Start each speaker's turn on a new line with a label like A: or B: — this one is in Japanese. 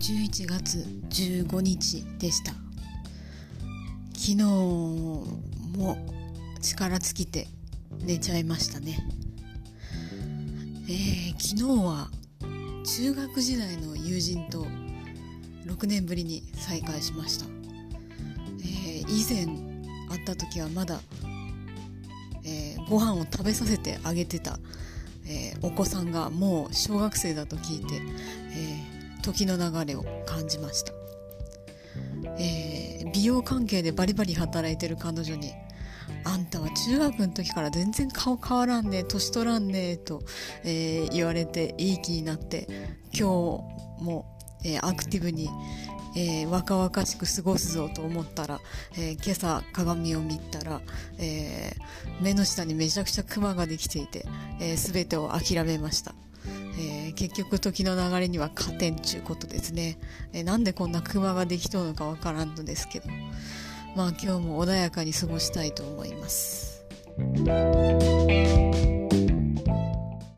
A: 11月15日でした。昨日も力尽きて寝ちゃいましたね。えー、昨日は中学時代の友人と6年ぶりに再会しました、えー、以前会った時はまだ、えー、ご飯を食べさせてあげてた、えー、お子さんがもう小学生だと聞いて、時の流れを感じました、えー、美容関係でバリバリ働いてる彼女にあんたは中学の時から全然顔変わらんね年取らんねと、えー、言われていい気になって今日も、えー、アクティブに、えー、若々しく過ごすぞと思ったら、え今朝鏡を見たら、え目の下にめちゃくちゃクマができていて、えー、全てを諦めました。えー、結局時の流れには勝てんちゅうことですね、えー、なんでこんなクマができとうのかわからんのですけどまあ今日も穏やかに過ごしたいと思います。